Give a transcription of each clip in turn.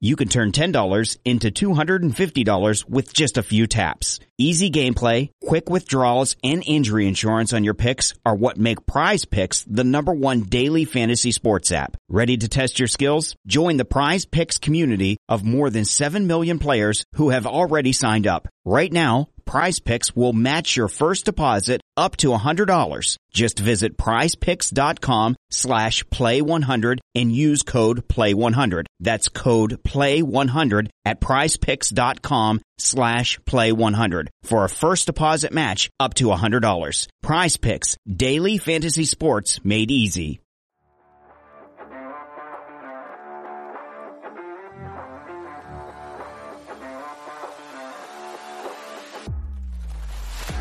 you can turn $10 into $250 with just a few taps. Easy gameplay, quick withdrawals, and injury insurance on your picks are what make Prize Picks the number one daily fantasy sports app. Ready to test your skills? Join the Prize Picks community of more than 7 million players who have already signed up. Right now, Prize Picks will match your first deposit up to $100. Just visit prizepicks.com slash play100 and use code play100. That's code play100 at prizepicks.com slash play100 for a first deposit match up to $100. Prize Picks, daily fantasy sports made easy.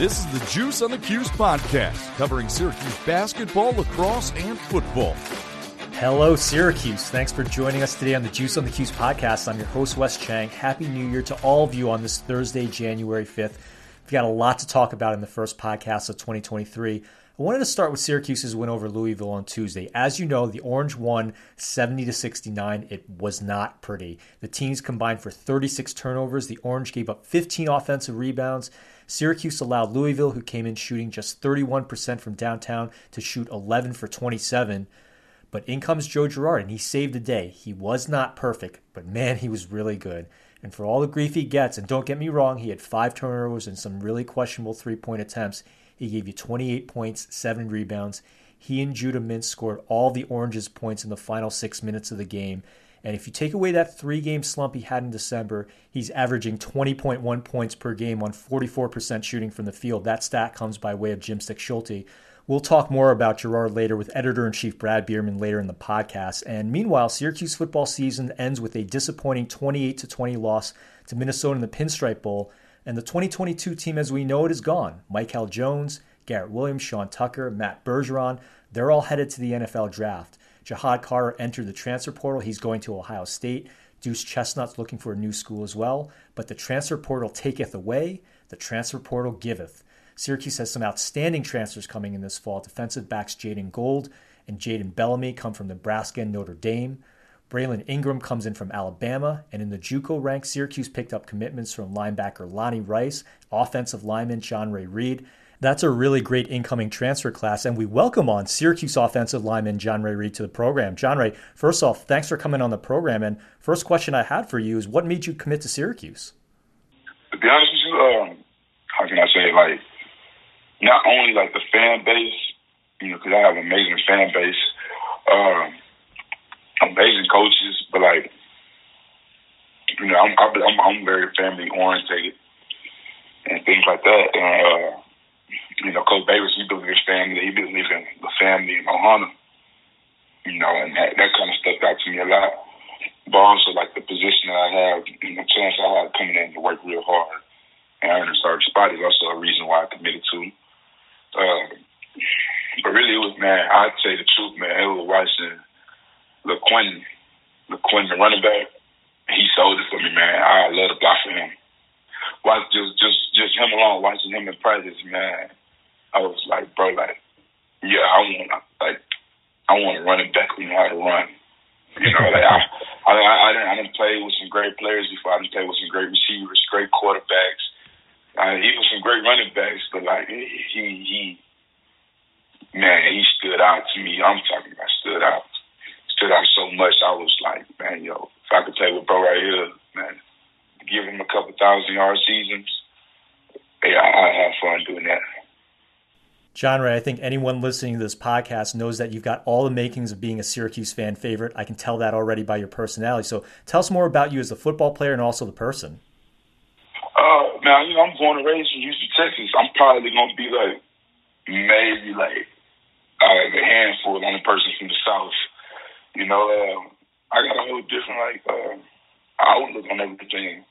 This is the Juice on the Cuse podcast, covering Syracuse basketball, lacrosse, and football. Hello, Syracuse. Thanks for joining us today on the Juice on the Cuse podcast. I'm your host, Wes Chang. Happy New Year to all of you on this Thursday, January 5th. We've got a lot to talk about in the first podcast of 2023. I wanted to start with Syracuse's win over Louisville on Tuesday. As you know, the Orange won 70 to 69. It was not pretty. The teams combined for 36 turnovers. The Orange gave up 15 offensive rebounds. Syracuse allowed Louisville, who came in shooting just 31% from downtown, to shoot 11 for 27. But in comes Joe Girard, and he saved the day. He was not perfect, but man, he was really good. And for all the grief he gets, and don't get me wrong, he had five turnovers and some really questionable three point attempts. He gave you 28 points, seven rebounds. He and Judah Mintz scored all the Oranges' points in the final six minutes of the game. And if you take away that three game slump he had in December, he's averaging 20.1 points per game on 44% shooting from the field. That stat comes by way of Jim Schulte. We'll talk more about Girard later with editor in chief Brad Bierman later in the podcast. And meanwhile, Syracuse football season ends with a disappointing 28 20 loss to Minnesota in the Pinstripe Bowl. And the 2022 team as we know it is gone. Mikel Jones, Garrett Williams, Sean Tucker, Matt Bergeron, they're all headed to the NFL draft. Ja'Had Carter entered the transfer portal. He's going to Ohio State. Duce Chestnut's looking for a new school as well. But the transfer portal taketh away, the transfer portal giveth. Syracuse has some outstanding transfers coming in this fall. Defensive backs Jaden Gold and Jaden Bellamy come from Nebraska and Notre Dame. Braylon Ingram comes in from Alabama, and in the JUCO ranks, Syracuse picked up commitments from linebacker Lonnie Rice, offensive lineman J'onre Reed, that's a really great incoming transfer class. And we welcome on Syracuse offensive lineman J'onre Reed to the program. J'onre, first off, thanks for coming on the program. And first question I had for you is what made you commit to Syracuse? To be honest with you, um, how can I say, like, not only like the fan base, you know, because I have an amazing fan base, um, amazing coaches, but like, you know, I'm, I'm, I'm very family orientated and things like that. And, uh, you know, Coach Davis, he believes his family. He believes in the family in Ohana. You know, and that, that kind of stuck out to me a lot. But also, like the position that I have and the chance I had coming in to work real hard and earn a starting spot is also a reason why I committed to. Um, but really, it was man. I'd say the truth, man. It was watching LeQuint, LeQuint, the running back. He sold it for me, man. I love to block for him. Watch just just just him alone, watching him in practice, man. I was like, bro, like, yeah, I want like I want to run it back. We know how to run. You know, like I, I, I, I didn't, I didn't play with some great players before. I didn't play with some great receivers, great quarterbacks, uh, even some great running backs. But like he, he, man, he stood out to me. I'm talking about stood out, stood out so much. I was like, man, yo, if I could play with bro right here, man, give him a couple thousand yard seasons. Yeah, I, I have fun doing that. J'onre, I think anyone listening to this podcast knows that you've got all the makings of being a Syracuse fan favorite. I can tell that already by your personality. So tell us more about you as a football player and also the person. Uh, man, you know, I'm born and raised in Houston, Texas. I'm probably gonna be like maybe like uh, a handful, the only person from the South. You know, uh, I got a whole different like uh, outlook on everything.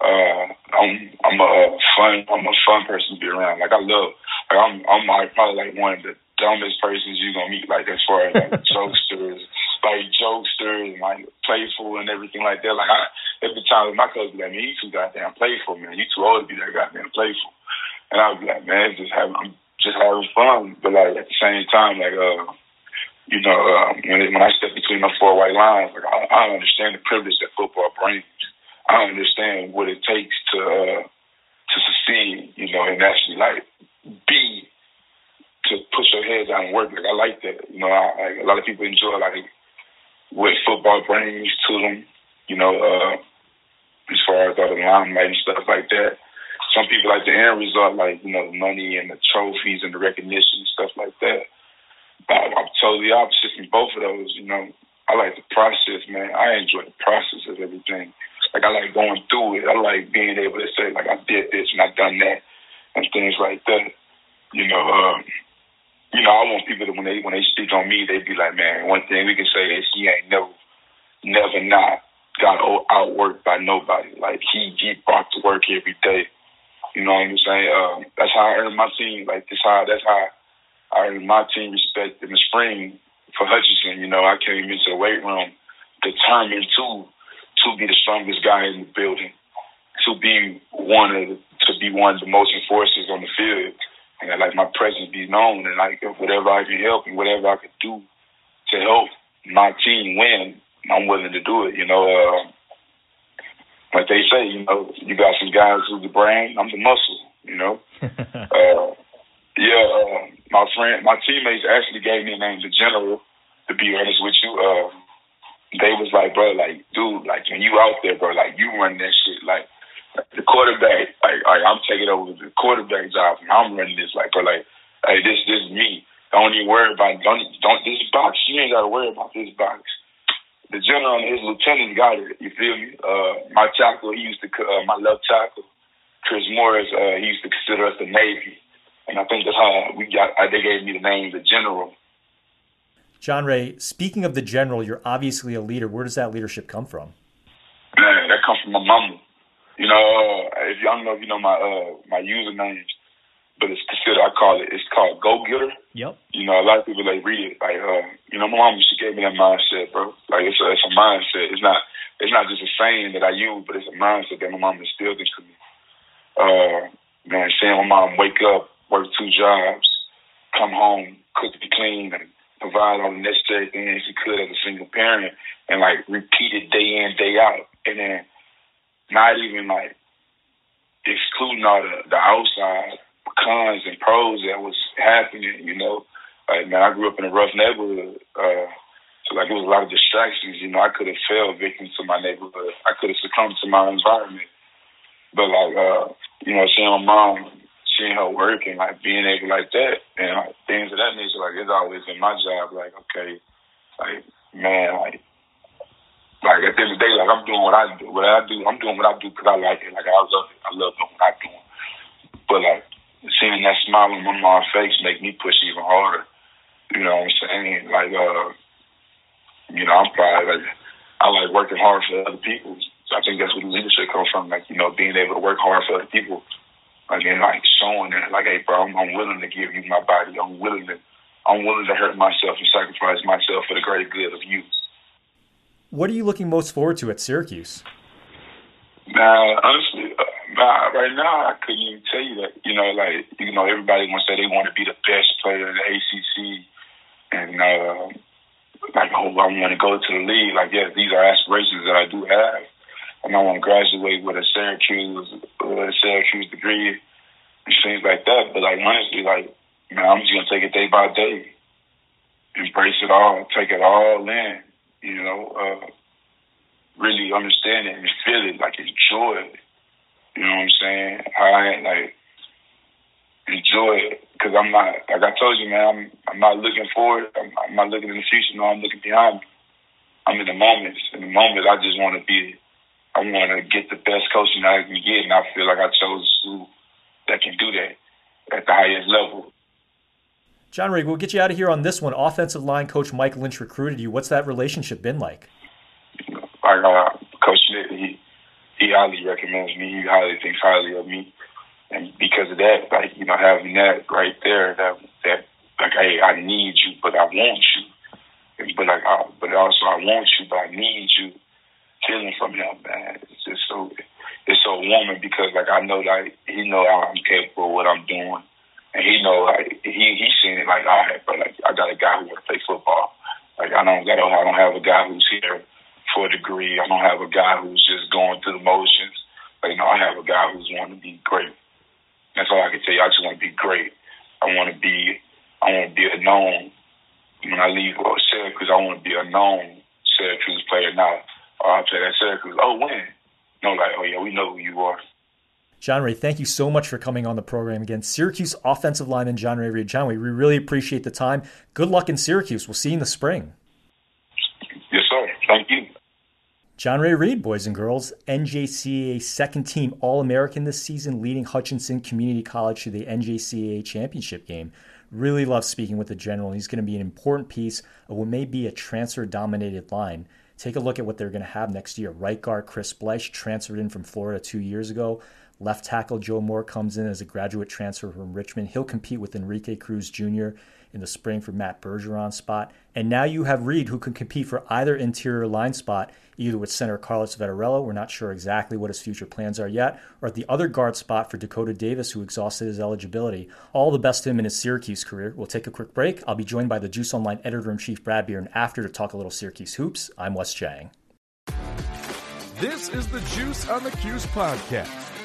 Uh, I'm I'm a fun I'm a fun person to be around. Like I love like I'm I'm like, probably like one of the dumbest persons you're gonna meet, like as far as like jokesters, like jokesters, and like playful and everything like that. Like I, every time my cousin like, "Man, you too goddamn playful, man. You too old to be that goddamn playful." And I would be like, "Man, just having, I'm just having fun." But like at the same time, like uh, you know, uh, when it, when I step between my four white lines, like I, I don't understand the privilege that football brings. I don't understand what it takes to uh, to succeed, you know, and actually like be to push your head down and work. Like I like that. You know, I, I, a lot of people enjoy like what football brings to them. You know, uh, as far as all the limelight and stuff like that. Some people like the end result, like you know, the money and the trophies and the recognition and stuff like that. But I'm totally opposite from both of those. You know, I like the process, man. I enjoy the process of everything. Like I like going through it. I like being able to say like I did this and I done that and things like that. You know, um, you know, I want people to when they when they speak on me, they be like, man, one thing we can say is he ain't never, never not got outworked by nobody. Like he he brought to work every day. You know what I'm saying? Um, that's how I earned my team. Like this how that's how I earned my team respect in the spring for Hutchinson. You know, I came into the weight room determined to to be the strongest guy in the building, to be one of to be one of the most enforcers on the field and I like my presence be known and like whatever I can help and whatever I could do to help my team win, I'm willing to do it. You know, uh, like they say, you know, you got some guys who's the brain, I'm the muscle. You know, uh, yeah. Uh, my friend, my teammates actually gave me the name the General. To be honest with you, uh, they was like, bro, like, dude, like when you out there, bro, like you run that shit, like the quarterback, like, like I'm taking over the quarterback job, and I'm running this. Like, but like, hey, this this is me. Don't even worry about don't don't this box. You ain't got to worry about this box. The general and his lieutenant got it. You feel me? Uh, my tackle, he used to uh, my left tackle, Chris Morris. Uh, he used to consider us the Navy, and I think that's how we got. Uh, they gave me the name the General. J'onre, speaking of the general, you're obviously a leader. Where does that leadership come from? Man, that comes from my mama. You know, uh, if you, I don't know if you know my uh, my username, but it's considered. I call it. It's called Go Getter. Yep. You know, a lot of people they read it like, uh, you know, my mom she gave me that mindset, bro. Like it's a it's a mindset. It's not it's not just a saying that I use, but it's a mindset that my mom instilled into me. Uh, man, seeing my mom wake up, work two jobs, come home, cook and clean, and provide all the necessary things she could as a single parent, and like repeat it day in day out, and then not even like excluding all the, the outside cons and pros that was happening, you know. Like man, I grew up in a rough neighborhood. Uh so like it was a lot of distractions, you know, I could have fell victim to my neighborhood. I could have succumbed to my environment. But like uh, you know, seeing my mom, seeing her work and like being able like that and like things of that nature, like it's always been my job, like, okay, like man, like like at the end of the day, like I'm doing what I do. What I do, I'm doing what I do because I like it. Like I love it. I love doing what I do. But like seeing that smile on my mom's face make me push even harder. You know what I'm saying? Like uh, you know, I'm probably like I like working hard for other people. So I think that's where the leadership comes from. Like you know, being able to work hard for other people. Like and like showing that, like, hey, bro, I'm, I'm willing to give you my body. I'm willing to, I'm willing to hurt myself and sacrifice myself for the greater good of you. What are you looking most forward to at Syracuse? Nah, honestly, uh, nah, right now I couldn't even tell you that. You know, like you know, everybody wants to say they want to be the best player in the ACC, and uh, like oh, I want to go to the league. Like yes, these are aspirations that I do have, and I want to graduate with a Syracuse with a Syracuse degree and things like that. But like honestly, like man, I'm just gonna take it day by day, embrace it all, take it all in you know, uh, really understand it and feel it, like enjoy it. You know what I'm saying? I like enjoy it because I'm not like I told you, man. I'm I'm not looking forward. I'm, I'm not looking in the future. No, I'm looking behind me. I'm in the moments. In the moment, I just want to be. I want to get the best coaching I can get, and I feel like I chose a school that can do that at the highest level. J'onre, we'll get you out of here on this one. Offensive line coach Mike Lynch recruited you. What's that relationship been like? I uh, Coach he he highly recommends me. He highly thinks highly of me, and because of that, like you know, having that right there, that that like, hey, I need you, but I want you. But like, I, but also I want you, but I need you. Feeling from him, man, it's just so it's so warming because like I know like he know I'm capable of what I'm doing, and he know like he he seen it like I but like I got a guy who want to play football. Like I don't don't I don't have a guy who's here for a degree. I don't have a guy who's just going through the motions. Like, you know, I have a guy who's wanting to be great. That's all I can tell you. I just want to be great. I want to be, I want to be a known. When I leave uh, Syracuse, I want to be a known Syracuse player. Now, uh, I play at Syracuse. Oh, when? No, like, oh yeah, we know who you are. J'onre, thank you so much for coming on the program again. Syracuse offensive lineman J'onre Reed. John, we really appreciate the time. Good luck in Syracuse. We'll see you in the spring. Yes, sir. Thank you. J'onre Reed, boys and girls, NJCAA second team All American this season, leading Hutchinson Community College to the NJCAA championship game. Really love speaking with the general. He's going to be an important piece of what may be a transfer dominated line. Take a look at what they're going to have next year. Right guard Chris Bleich transferred in from Florida two years ago. Left tackle Joe Moore comes in as a graduate transfer from Richmond. He'll compete with Enrique Cruz Jr. in the spring for Matt Bergeron's spot. And now you have Reed, who can compete for either interior line spot either with center Carlos Vettorello, we're not sure exactly what his future plans are yet, or at the other guard spot for Dakota Davis, who exhausted his eligibility. All the best to him in his Syracuse career. We'll take a quick break. I'll be joined by the Juice Online editor in chief, Brad Bierman after to talk a little Syracuse hoops. I'm Wes Chang. This is the Juice on the Cuse podcast.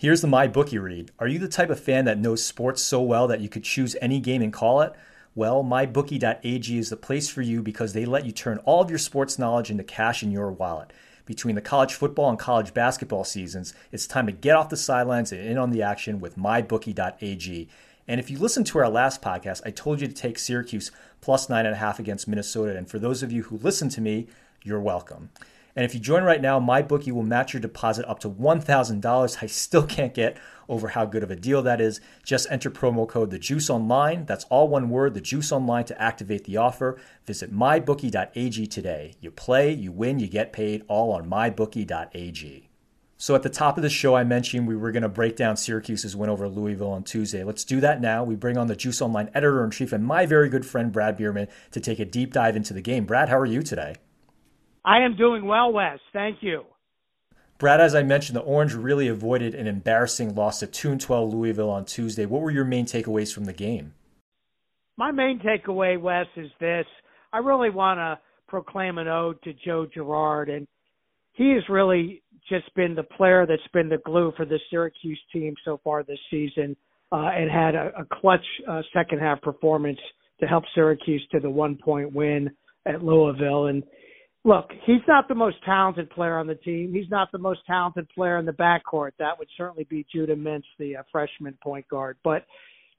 Here's the My Bookie read. Are you the type of fan that knows sports so well that you could choose any game and call it? Well, mybookie.ag is the place for you because they let you turn all of your sports knowledge into cash in your wallet. Between the college football and college basketball seasons, it's time to get off the sidelines and in on the action with mybookie.ag. And if you listened to our last podcast, I told you to take Syracuse plus nine and a half against Minnesota. And for those of you who listened to me, you're welcome. And if you join right now, my bookie will match your deposit up to $1,000. I still can't get over how good of a deal that is. Just enter promo code the Juice Online. That's all one word, the Juice Online, to activate the offer. Visit mybookie.ag today. You play, you win, you get paid, all on mybookie.ag. So at the top of the show, I mentioned we were going to break down Syracuse's win over Louisville on Tuesday. Let's do that now. We bring on the Juice Online editor in chief and my very good friend Brad Bierman to take a deep dive into the game. Brad, how are you today? I am doing well, Wes. Thank you. Brad, as I mentioned, the Orange really avoided an embarrassing loss to 2 12 Louisville on Tuesday. What were your main takeaways from the game? My main takeaway, Wes, is this. I really want to proclaim an ode to Joe Girard, and he has really just been the player that's been the glue for the Syracuse team so far this season uh, and had a, a clutch uh, second half performance to help Syracuse to the one point win at Louisville. And look, he's not the most talented player on the team. He's not the most talented player in the backcourt. That would certainly be Judah Mintz, the uh, freshman point guard. But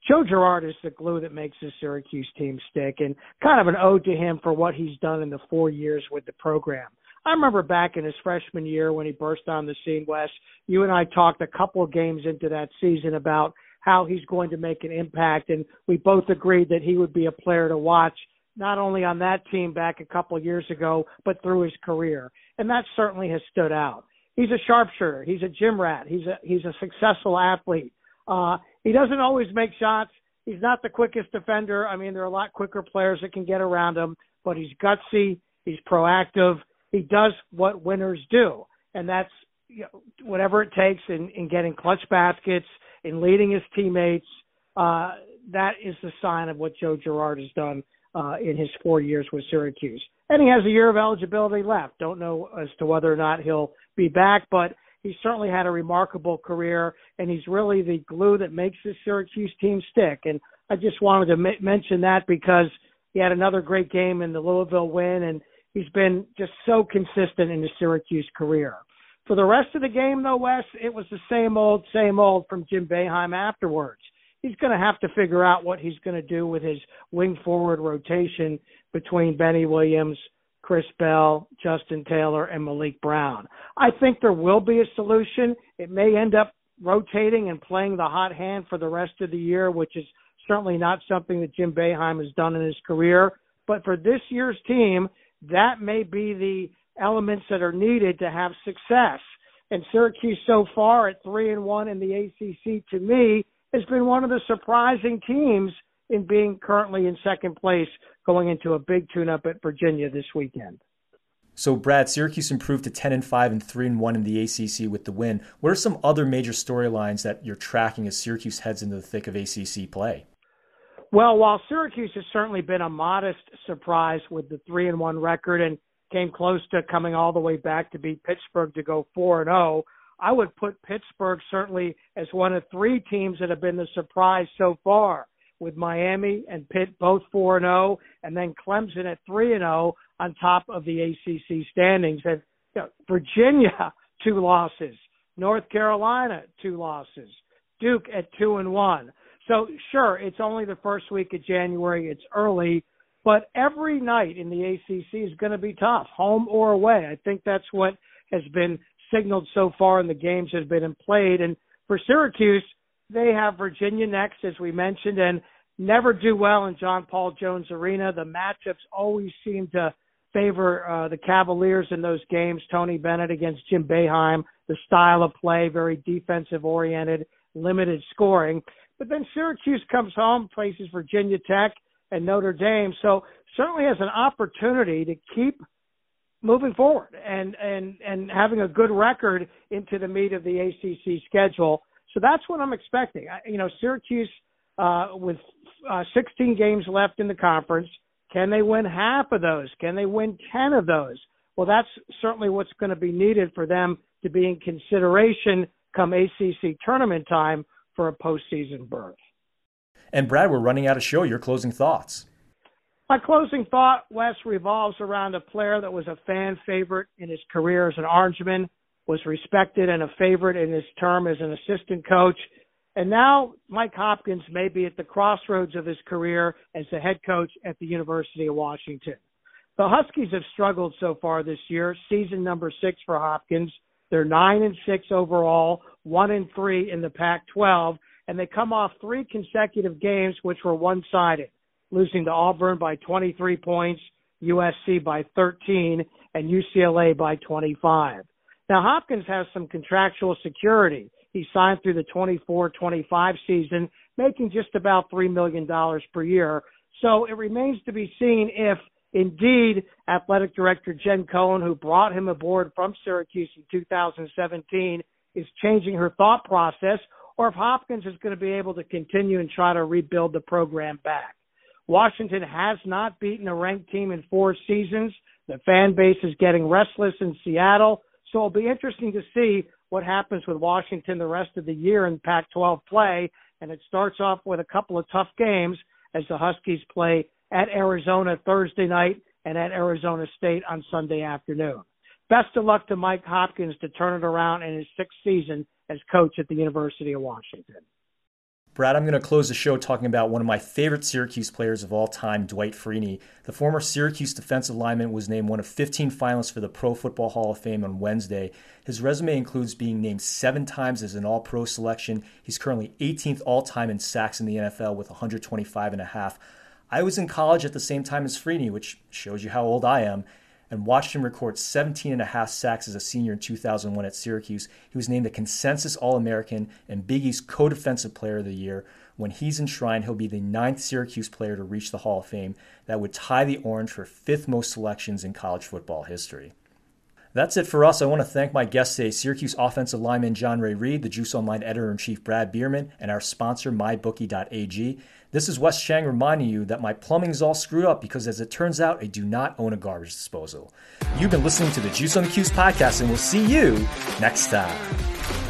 Joe Girard is the glue that makes the Syracuse team stick, and kind of an ode to him for what he's done in the four years with the program. I remember back in his freshman year when he burst on the scene, Wes, you and I talked a couple of games into that season about how he's going to make an impact, and we both agreed that he would be a player to watch not only on that team back a couple of years ago, but through his career. And that certainly has stood out. He's a sharpshooter. He's a gym rat. He's a he's a successful athlete. Uh, he doesn't always make shots. He's not the quickest defender. I mean, there are a lot quicker players that can get around him, but he's gutsy. He's proactive. He does what winners do, and that's you know, whatever it takes in, in getting clutch baskets, in leading his teammates. Uh, that is the sign of what Joe Girard has done uh, in his four years with Syracuse. And he has a year of eligibility left. Don't know as to whether or not he'll be back, but he certainly had a remarkable career, and he's really the glue that makes the Syracuse team stick. And I just wanted to m- mention that because he had another great game in the Louisville win, and he's been just so consistent in his Syracuse career. For the rest of the game, though, Wes, it was the same old, same old from Jim Boeheim afterwards he's going to have to figure out what he's going to do with his wing forward rotation between Benny Williams, Chris Bell, Justin Taylor, and Maliq Brown. I think there will be a solution. It may end up rotating and playing the hot hand for the rest of the year, which is certainly not something that Jim Boeheim has done in his career. But for this year's team, that may be the elements that are needed to have success. And Syracuse so far at three and one in the ACC, to me, has been one of the surprising teams in being currently in second place going into a big tune-up at Virginia this weekend. So, Brad, Syracuse improved to 10 and 5 and 3 and 1 in the ACC with the win. What are some other major storylines that you're tracking as Syracuse heads into the thick of ACC play? Well, while Syracuse has certainly been a modest surprise with the 3 and 1 record and came close to coming all the way back to beat Pittsburgh to go 4 and 0, I would put Pittsburgh certainly as one of three teams that have been the surprise so far with Miami and Pitt both 4 and 0 and then Clemson at 3 and 0 on top of the ACC standings. And you know, Virginia two losses, North Carolina two losses, Duke at 2 and 1. So sure, it's only the first week of January, it's early, but every night in the ACC is going to be tough, home or away. I think that's what has been signaled so far in the games have been played and for Syracuse, they have Virginia next, as we mentioned, and never do well in John Paul Jones Arena. The matchups always seem to favor uh, the Cavaliers in those games. Tony Bennett against Jim Boeheim, the style of play, very defensive oriented, limited scoring. But then Syracuse comes home, faces Virginia Tech and Notre Dame. So certainly has an opportunity to keep moving forward and and and having a good record into the meat of the ACC schedule. So that's what I'm expecting. I, you know, Syracuse uh, with uh, 16 games left in the conference, can they win half of those? Can they win 10 of those? Well, that's certainly what's going to be needed for them to be in consideration come ACC tournament time for a postseason berth. And Brad, we're running out of show. Your closing thoughts. My closing thought, Wes, revolves around a player that was a fan favorite in his career as an Orangeman was respected and a favorite in his term as an assistant coach. And now Mike Hopkins may be at the crossroads of his career as the head coach at the University of Washington. The Huskies have struggled so far this year, season number six for Hopkins. They're nine and six overall, one and three in the Pac 12, and they come off three consecutive games which were one sided, losing to Auburn by 23 points, USC by 13, and UCLA by 25. Now, Hopkins has some contractual security. He signed through the 24-25 season, making just about $3 million per year. So it remains to be seen if indeed athletic director Jen Cohen, who brought him aboard from Syracuse in 2017, is changing her thought process or if Hopkins is going to be able to continue and try to rebuild the program back. Washington has not beaten a ranked team in four seasons. The fan base is getting restless in Seattle. So it'll be interesting to see what happens with Washington the rest of the year in Pac 12 play. And it starts off with a couple of tough games as the Huskies play at Arizona Thursday night and at Arizona State on Sunday afternoon. Best of luck to Mike Hopkins to turn it around in his sixth season as coach at the University of Washington. Brad, I'm going to close the show talking about one of my favorite Syracuse players of all time, Dwight Freeney. The former Syracuse defensive lineman was named one of 15 finalists for the Pro Football Hall of Fame on Wednesday. His resume includes being named seven times as an All Pro selection. He's currently 18th all time in sacks in the NFL with 125 and a half. I was in college at the same time as Freeney, which shows you how old I am and watched him record 17 and a half sacks as a senior in 2001 at Syracuse. He was named a consensus All American and Big East Co Defensive Player of the Year. When he's enshrined, he'll be the ninth Syracuse player to reach the Hall of Fame. That would tie the Orange for fifth most selections in college football history. That's it for us. I want to thank my guests today Syracuse offensive lineman J'onre Reed, the Juice Online editor in chief Brad Bierman, and our sponsor, MyBookie.ag. This is Wes Chang reminding you that my plumbing's all screwed up because, as it turns out, I do not own a garbage disposal. You've been listening to the Juice on the Cuse podcast, and we'll see you next time.